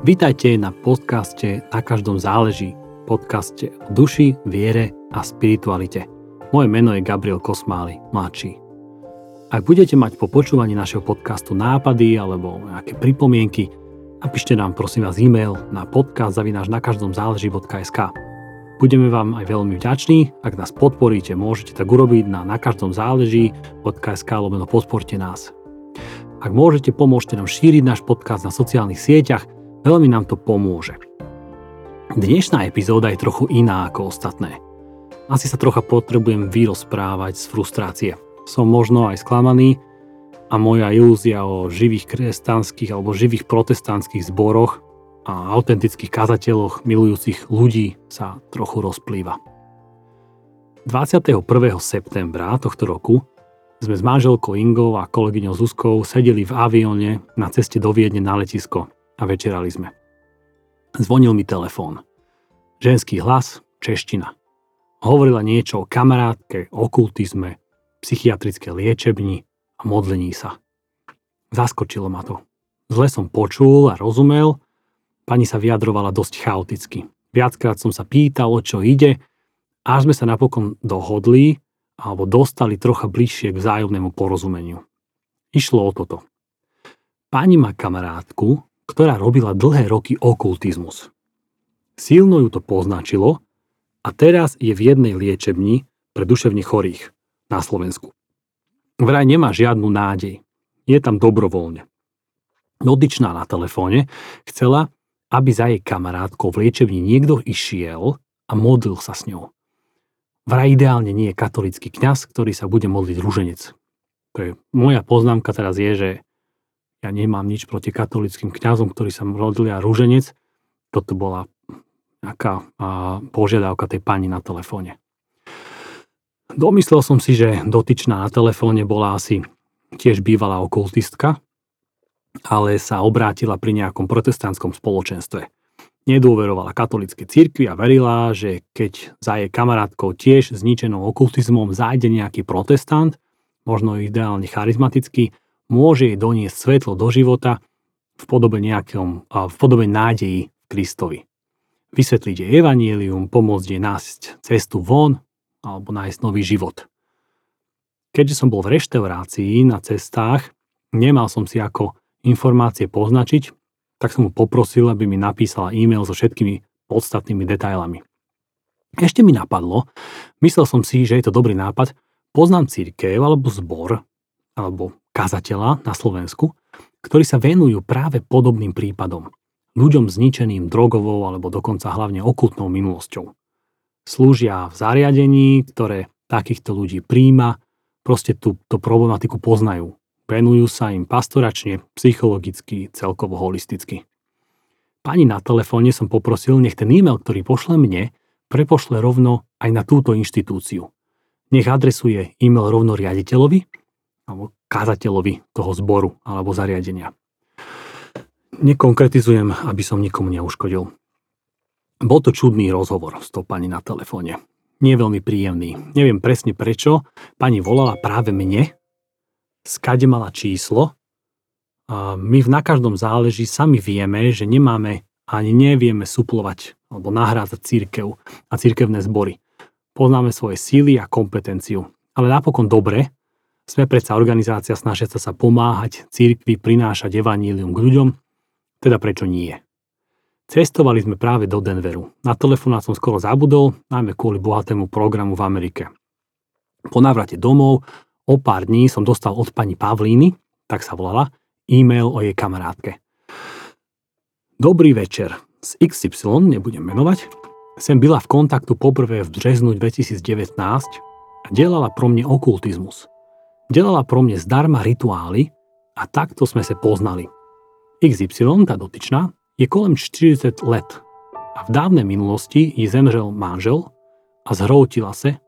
Vítajte na podcaste Na každom záleží, podcaste o duši, viere a spiritualite. Moje meno je Gabriel Kosmály, mladší. Ak budete mať po počúvaní našeho podcastu nápady alebo nejaké pripomienky, napíšte nám prosím vás e-mail na podcast na každom záleží.sk. Budeme vám aj veľmi vďační, ak nás podporíte, môžete tak urobiť na na každom záleží.sk lomeno podporte nás. Ak môžete, pomôžte nám šíriť náš podcast na sociálnych sieťach, Veľmi nám to pomôže. Dnešná epizóda je trochu iná ako ostatné. Asi sa trocha potrebujem vyrozprávať z frustrácie. Som možno aj sklamaný a moja ilúzia o živých kresťanských alebo živých protestantských zboroch a autentických kazateľoch milujúcich ľudí sa trochu rozplýva. 21. septembra tohto roku sme s manželkou Ingou a kolegyňou Zuzkou sedeli v avióne na ceste do Viedne na letisko a večerali sme. Zvonil mi telefón. Ženský hlas, čeština. Hovorila niečo o kamarátke, okultizme, psychiatrické liečebni a modlení sa. Zaskočilo ma to. Zle som počul a rozumel, pani sa vyjadrovala dosť chaoticky. Viackrát som sa pýtal, o čo ide, až sme sa napokon dohodli alebo dostali trocha bližšie k vzájomnému porozumeniu. Išlo o toto. Pani má kamarátku, ktorá robila dlhé roky okultizmus. Silno ju to poznačilo a teraz je v jednej liečebni pre duševne chorých na Slovensku. Vraj nemá žiadnu nádej. Je tam dobrovoľne. Dotyčná na telefóne chcela, aby za jej kamarátkou v liečebni niekto išiel a modlil sa s ňou. Vraj ideálne nie je katolický kňaz, ktorý sa bude modliť rúženec. To je, moja poznámka teraz je, že ja nemám nič proti katolickým kňazom, ktorí sa modlia rúženec. Toto bola nejaká požiadavka tej pani na telefóne. Domyslel som si, že dotyčná na telefóne bola asi tiež bývalá okultistka, ale sa obrátila pri nejakom protestantskom spoločenstve. Nedôverovala katolíckej cirkvi a verila, že keď za jej kamarátkou tiež zničenou okultizmom zájde nejaký protestant, možno ideálne charizmatický, môže jej doniesť svetlo do života v podobe, nejakom, v podobe nádeji Kristovi. Vysvetliť jej evanielium, pomôcť jej nájsť cestu von alebo nájsť nový život. Keďže som bol v reštaurácii na cestách, nemal som si ako informácie poznačiť, tak som mu poprosil, aby mi napísala e-mail so všetkými podstatnými detailami. Ešte mi napadlo, myslel som si, že je to dobrý nápad, poznám církev alebo zbor, alebo kazateľa na Slovensku, ktorí sa venujú práve podobným prípadom. Ľuďom zničeným drogovou alebo dokonca hlavne okultnou minulosťou. Slúžia v zariadení, ktoré takýchto ľudí príjma, proste túto problematiku poznajú. Venujú sa im pastoračne, psychologicky, celkovo holisticky. Pani na telefóne som poprosil, nech ten e-mail, ktorý pošle mne, prepošle rovno aj na túto inštitúciu. Nech adresuje e-mail rovno riaditeľovi alebo kázateľovi toho zboru alebo zariadenia. Nekonkretizujem, aby som nikomu neuškodil. Bol to čudný rozhovor s tou pani na telefóne. Nie veľmi príjemný. Neviem presne prečo. Pani volala práve mne, skade mala číslo. A my v na každom záleží sami vieme, že nemáme ani nevieme suplovať alebo nahrádzať církev a církevné zbory. Poznáme svoje síly a kompetenciu. Ale napokon dobre, sme predsa organizácia snažiaca sa pomáhať církvi prinášať evanílium k ľuďom, teda prečo nie? Cestovali sme práve do Denveru. Na telefóna som skoro zabudol, najmä kvôli bohatému programu v Amerike. Po návrate domov o pár dní som dostal od pani Pavlíny, tak sa volala, e-mail o jej kamarátke. Dobrý večer. Z XY, nebudem menovať, sem byla v kontaktu poprvé v březnu 2019 a delala pro mne okultizmus. Delala pro mne zdarma rituály a takto sme sa poznali. XY, tá dotyčná, je kolem 40 let a v dávnej minulosti ji zemřel manžel a zhroutila sa,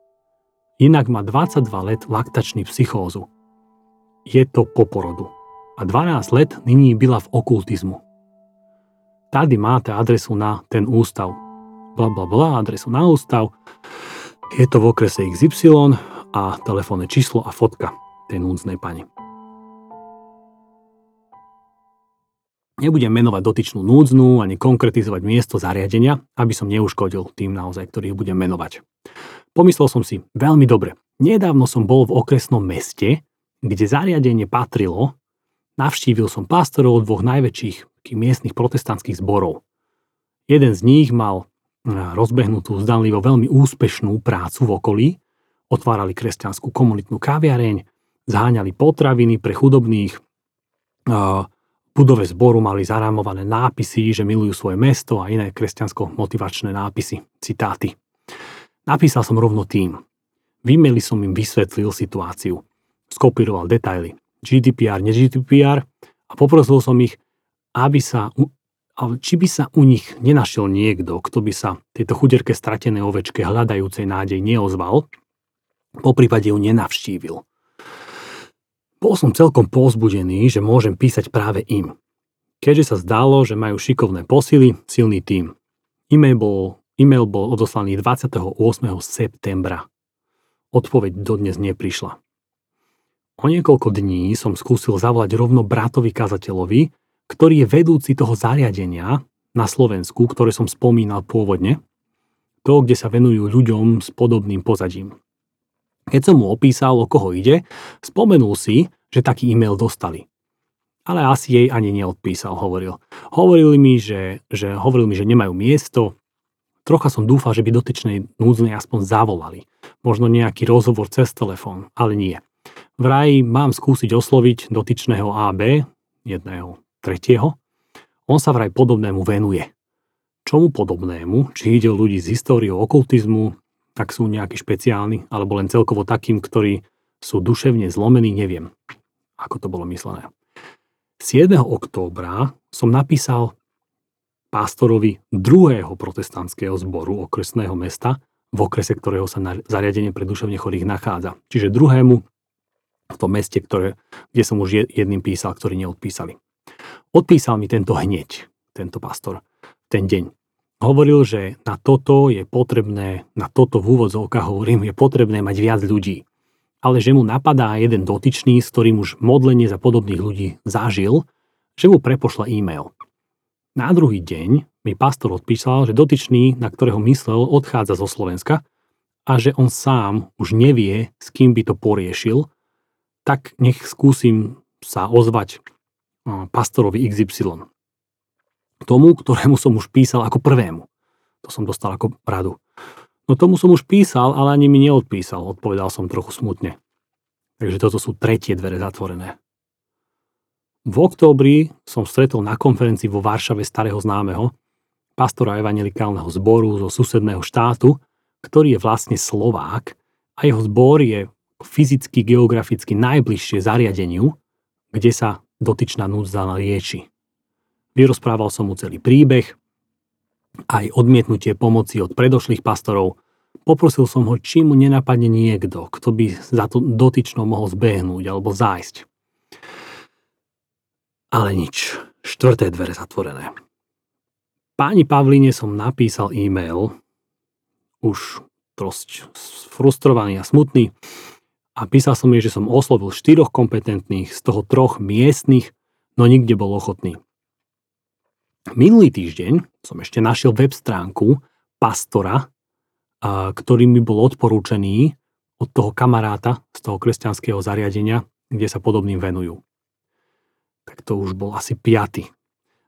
inak má 22 let laktačný psychózu. Je to po porodu a 12 let nyní byla v okultizmu. Tady máte adresu na ten ústav. Bla bla bla, adresu na ústav. Je to v okrese XY a telefónne číslo a fotka tej núdznej pani. Nebudem menovať dotyčnú núdznú ani konkretizovať miesto zariadenia, aby som neuškodil tým naozaj, ktorých budem menovať. Pomyslel som si, veľmi dobre, nedávno som bol v okresnom meste, kde zariadenie patrilo, navštívil som pastorov dvoch najväčších miestnych protestantských zborov. Jeden z nich mal rozbehnutú zdanlivo veľmi úspešnú prácu v okolí, otvárali kresťanskú komunitnú kaviareň, zháňali potraviny pre chudobných, budove zboru mali zarámované nápisy, že milujú svoje mesto a iné kresťansko-motivačné nápisy, citáty. Napísal som rovno tým. V e som im vysvetlil situáciu. Skopíroval detaily. GDPR, ne GDPR a poprosil som ich, aby sa, či by sa u nich nenašiel niekto, kto by sa tejto chuderke stratené ovečke hľadajúcej nádej neozval, po prípade ju nenavštívil. Bol som celkom pozbudený, že môžem písať práve im. Keďže sa zdalo, že majú šikovné posily, silný tím. E-mail bol, e-mail bol odoslaný 28. septembra. Odpoveď dodnes neprišla. O niekoľko dní som skúsil zavolať rovno bratovi kazateľovi, ktorý je vedúci toho zariadenia na Slovensku, ktoré som spomínal pôvodne, to, kde sa venujú ľuďom s podobným pozadím. Keď som mu opísal, o koho ide, spomenul si, že taký e-mail dostali. Ale asi jej ani neodpísal, hovoril. Hovorili mi, že, že, hovoril mi, že nemajú miesto. Trocha som dúfal, že by dotyčnej núdznej aspoň zavolali. Možno nejaký rozhovor cez telefón, ale nie. Vraj mám skúsiť osloviť dotyčného AB, jedného tretieho. On sa vraj podobnému venuje. Čomu podobnému? Či ide o ľudí z históriou okultizmu, ak sú nejakí špeciálni, alebo len celkovo takým, ktorí sú duševne zlomení, neviem, ako to bolo myslené. 7. októbra som napísal pástorovi druhého protestantského zboru okresného mesta, v okrese, ktorého sa zariadenie pre duševne chorých nachádza. Čiže druhému v tom meste, ktoré, kde som už jedným písal, ktorí neodpísali. Odpísal mi tento hneď, tento pastor, ten deň hovoril, že na toto je potrebné, na toto v úvodzovkách hovorím, je potrebné mať viac ľudí. Ale že mu napadá jeden dotyčný, s ktorým už modlenie za podobných ľudí zažil, že mu prepošla e-mail. Na druhý deň mi pastor odpísal, že dotyčný, na ktorého myslel, odchádza zo Slovenska a že on sám už nevie, s kým by to poriešil, tak nech skúsim sa ozvať pastorovi XY tomu, ktorému som už písal ako prvému. To som dostal ako radu. No tomu som už písal, ale ani mi neodpísal, odpovedal som trochu smutne. Takže toto sú tretie dvere zatvorené. V októbri som stretol na konferencii vo Varšave starého známeho, pastora evangelikálneho zboru zo susedného štátu, ktorý je vlastne Slovák a jeho zbor je fyzicky, geograficky najbližšie zariadeniu, kde sa dotyčná núdza lieči. Vyrozprával som mu celý príbeh, aj odmietnutie pomoci od predošlých pastorov. Poprosil som ho, či mu nenapadne niekto, kto by za to dotyčnou mohol zbehnúť alebo zájsť. Ale nič. Štvrté dvere zatvorené. Páni Pavline som napísal e-mail, už dosť frustrovaný a smutný, a písal som jej, že som oslovil štyroch kompetentných, z toho troch miestnych, no nikde bol ochotný. Minulý týždeň som ešte našiel web stránku pastora, ktorý mi bol odporúčený od toho kamaráta z toho kresťanského zariadenia, kde sa podobným venujú. Tak to už bol asi piaty.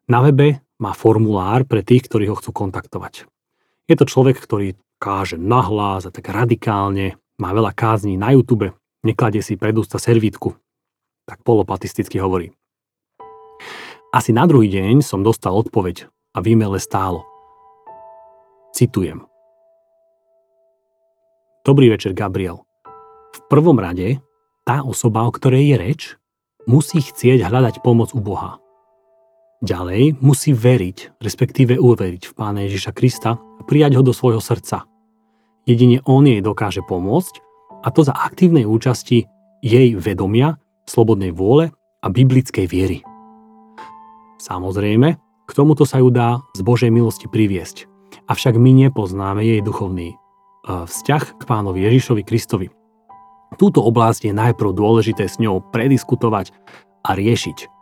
Na webe má formulár pre tých, ktorí ho chcú kontaktovať. Je to človek, ktorý káže nahlas a tak radikálne, má veľa kázní na YouTube, nekladie si pred ústa servítku. Tak polopatisticky hovorí. Asi na druhý deň som dostal odpoveď a v e stálo. Citujem. Dobrý večer, Gabriel. V prvom rade, tá osoba, o ktorej je reč, musí chcieť hľadať pomoc u Boha. Ďalej musí veriť, respektíve uveriť v Pána Ježiša Krista a prijať ho do svojho srdca. Jedine on jej dokáže pomôcť a to za aktívnej účasti jej vedomia, slobodnej vôle a biblickej viery. Samozrejme, k tomuto sa ju dá z Božej milosti priviesť. Avšak my nepoznáme jej duchovný e, vzťah k pánovi Ježišovi Kristovi. Túto oblasť je najprv dôležité s ňou prediskutovať a riešiť.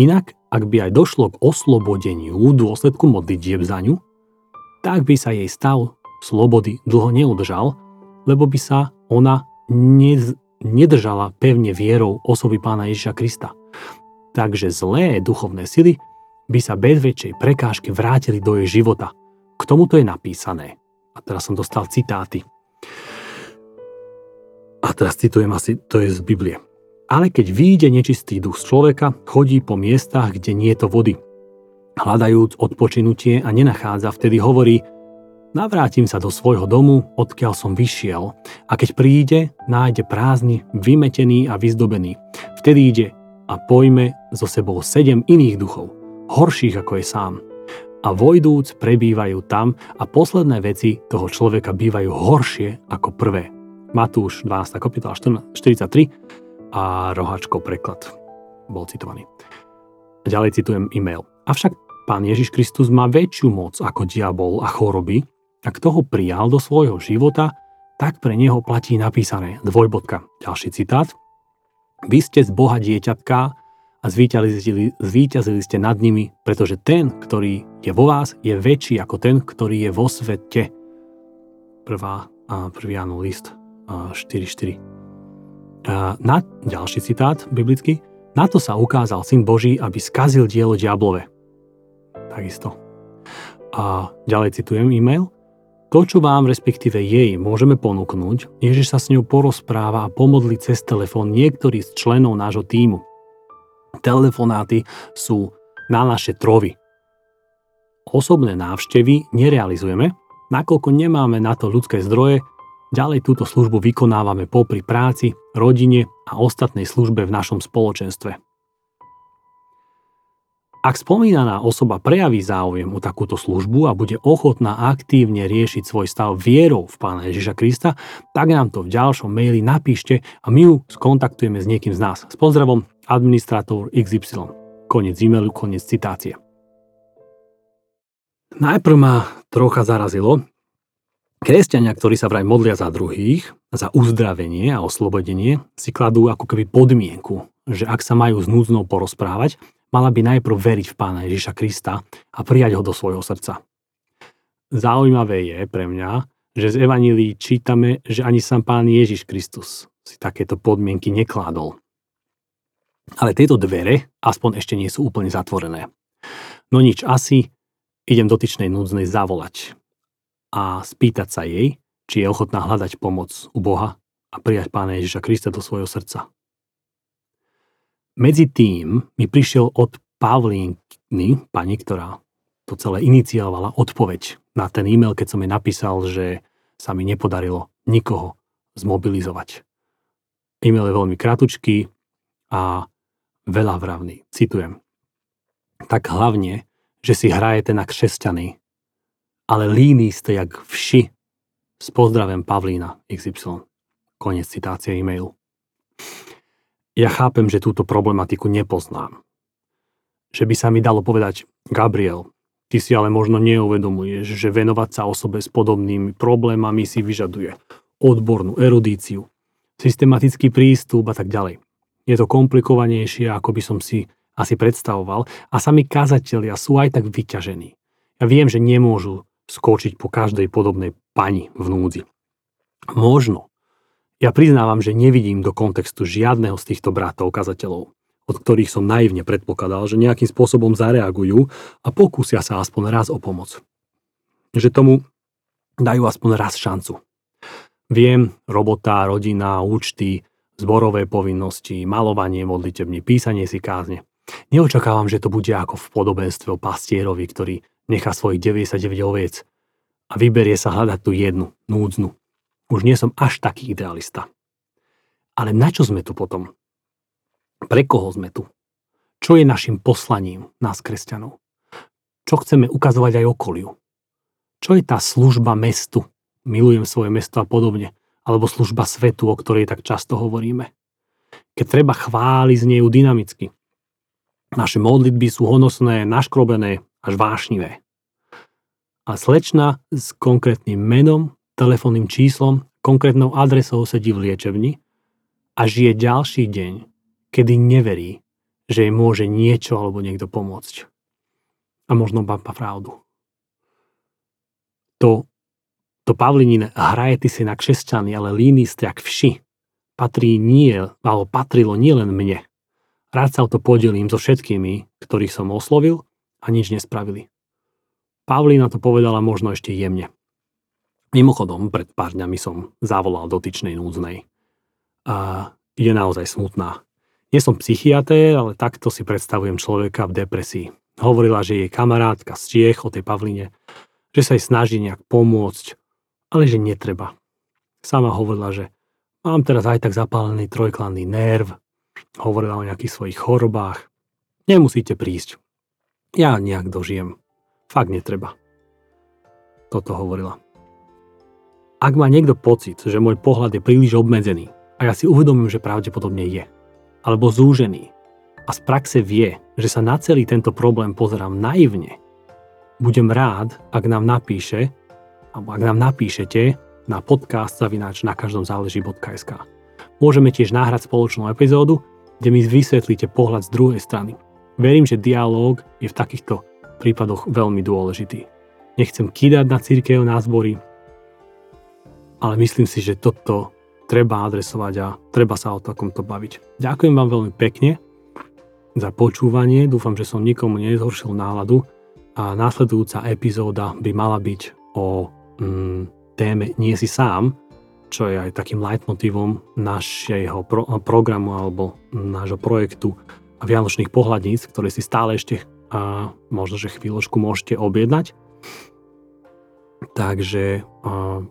Inak ak by aj došlo k oslobodeniu dôsledku modlitieb za ňu, tak by sa jej stav slobody dlho neudržal, lebo by sa ona nedržala pevne vierou osoby pána Ježiša Krista. Takže zlé duchovné sily by sa bez väčšej prekážky vrátili do jej života. K tomuto je napísané. A teraz som dostal citáty. A teraz citujem asi, to je z Biblie. Ale keď vyjde nečistý duch z človeka, chodí po miestach, kde nie je to vody. Hľadajúc odpočinutie a nenachádza, vtedy hovorí, navrátim sa do svojho domu, odkiaľ som vyšiel. A keď príde, nájde prázdny, vymetený a vyzdobený. Vtedy ide a pojme so sebou sedem iných duchov, horších ako je sám. A vojdúc prebývajú tam a posledné veci toho človeka bývajú horšie ako prvé. Matúš 12. kapitola 43 a rohačko preklad bol citovaný. Ďalej citujem e-mail. Avšak Pán Ježiš Kristus má väčšiu moc ako diabol a choroby a kto ho prijal do svojho života, tak pre neho platí napísané dvojbodka. Ďalší citát. Vy ste z Boha dieťatka a zvíťazili, zvíťazili ste nad nimi, pretože ten, ktorý je vo vás, je väčší ako ten, ktorý je vo svete. Prvá, prvý Janov list 4.4. Na ďalší citát biblický. Na to sa ukázal Syn Boží, aby skazil dielo diablove. Takisto. A ďalej citujem e-mail. To, čo vám, respektíve jej, môžeme ponúknuť, je, že sa s ňou porozpráva a pomodli cez telefón niektorý z členov nášho týmu. Telefonáty sú na naše trovy. Osobné návštevy nerealizujeme, nakoľko nemáme na to ľudské zdroje Ďalej túto službu vykonávame popri práci, rodine a ostatnej službe v našom spoločenstve. Ak spomínaná osoba prejaví záujem o takúto službu a bude ochotná aktívne riešiť svoj stav vierou v Pána Ježiša Krista, tak nám to v ďalšom maili napíšte a my ju skontaktujeme s niekým z nás. S pozdravom, administrátor XY. Konec e-mailu, konec citácie. Najprv ma trocha zarazilo, Kresťania, ktorí sa vraj modlia za druhých, za uzdravenie a oslobodenie, si kladú ako keby podmienku, že ak sa majú s núdznou porozprávať, mala by najprv veriť v Pána Ježiša Krista a prijať ho do svojho srdca. Zaujímavé je pre mňa, že z Evanílii čítame, že ani sám Pán Ježiš Kristus si takéto podmienky nekládol. Ale tieto dvere aspoň ešte nie sú úplne zatvorené. No nič, asi idem dotyčnej núdznej zavolať a spýtať sa jej, či je ochotná hľadať pomoc u Boha a prijať Pána Ježiša Krista do svojho srdca. Medzi tým mi prišiel od Pavlíny, pani, ktorá to celé iniciovala, odpoveď na ten e-mail, keď som jej napísal, že sa mi nepodarilo nikoho zmobilizovať. E-mail je veľmi kratučký a veľa vravný. Citujem. Tak hlavne, že si hrajete na křesťany ale líní ste jak vši. S pozdravem Pavlína XY. Konec citácie e-mailu. Ja chápem, že túto problematiku nepoznám. Že by sa mi dalo povedať, Gabriel, ty si ale možno neuvedomuješ, že venovať sa osobe s podobnými problémami si vyžaduje odbornú erudíciu, systematický prístup a tak ďalej. Je to komplikovanejšie, ako by som si asi predstavoval a sami kazatelia sú aj tak vyťažení. Ja viem, že nemôžu skočiť po každej podobnej pani v núdzi. Možno. Ja priznávam, že nevidím do kontextu žiadneho z týchto bratov kazateľov, od ktorých som naivne predpokladal, že nejakým spôsobom zareagujú a pokúsia sa aspoň raz o pomoc. Že tomu dajú aspoň raz šancu. Viem, robota, rodina, účty, zborové povinnosti, malovanie modlitební, písanie si kázne. Neočakávam, že to bude ako v podobenstve o pastierovi, ktorý nechá svojich 99 oviec a vyberie sa hľadať tú jednu, núdznu. Už nie som až taký idealista. Ale na čo sme tu potom? Pre koho sme tu? Čo je našim poslaním nás, kresťanov? Čo chceme ukazovať aj okoliu? Čo je tá služba mestu? Milujem svoje mesto a podobne. Alebo služba svetu, o ktorej tak často hovoríme. Keď treba chváliť z nejú dynamicky. Naše modlitby sú honosné, naškrobené, až vášnivé. A slečna s konkrétnym menom, telefónnym číslom, konkrétnou adresou sedí v liečebni a žije ďalší deň, kedy neverí, že jej môže niečo alebo niekto pomôcť. A možno má pravdu. To, to Pavlinin hraje ty si na křesťany, ale líny jak vši patrí nie, alebo patrilo nielen mne. Rád sa o to podelím so všetkými, ktorých som oslovil a nič nespravili. Pavlína to povedala možno ešte jemne. Mimochodom, pred pár dňami som zavolal dotyčnej núdznej. A je naozaj smutná. Nie som psychiatér, ale takto si predstavujem človeka v depresii. Hovorila, že jej kamarátka z Čiech o tej Pavline, že sa jej snaží nejak pomôcť, ale že netreba. Sama hovorila, že mám teraz aj tak zapálený trojklanný nerv, hovorila o nejakých svojich chorobách. Nemusíte prísť. Ja nejak dožijem. Fakt netreba. Toto hovorila. Ak má niekto pocit, že môj pohľad je príliš obmedzený a ja si uvedomím, že pravdepodobne je, alebo zúžený a z praxe vie, že sa na celý tento problém pozerám naivne, budem rád, ak nám napíše, alebo ak nám napíšete na podcast zavináč na každom záleží.sk. Môžeme tiež nahrať spoločnú epizódu, kde mi vysvetlíte pohľad z druhej strany. Verím, že dialóg je v takýchto prípadoch veľmi dôležitý. Nechcem kýdať na církev, na ale myslím si, že toto treba adresovať a treba sa o takomto baviť. Ďakujem vám veľmi pekne za počúvanie, dúfam, že som nikomu nezhoršil náladu a následujúca epizóda by mala byť o mm, téme Nie si sám, čo je aj takým leitmotívom našeho pro, programu alebo nášho projektu Vianočných pohľadníc, ktoré si stále ešte a možno, že chvíľočku môžete objednať. Takže a,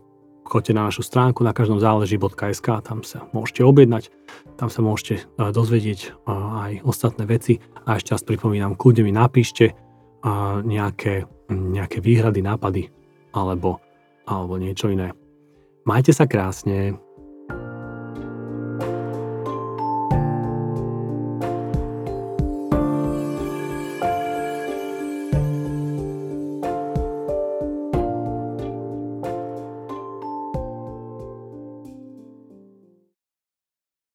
choďte na našu stránku na každom záleží.sk, tam sa môžete objednať, tam sa môžete dozvedieť aj ostatné veci a ešte raz pripomínam, kľudne mi napíšte nejaké, nejaké výhrady, nápady alebo, alebo niečo iné. Majte sa krásne.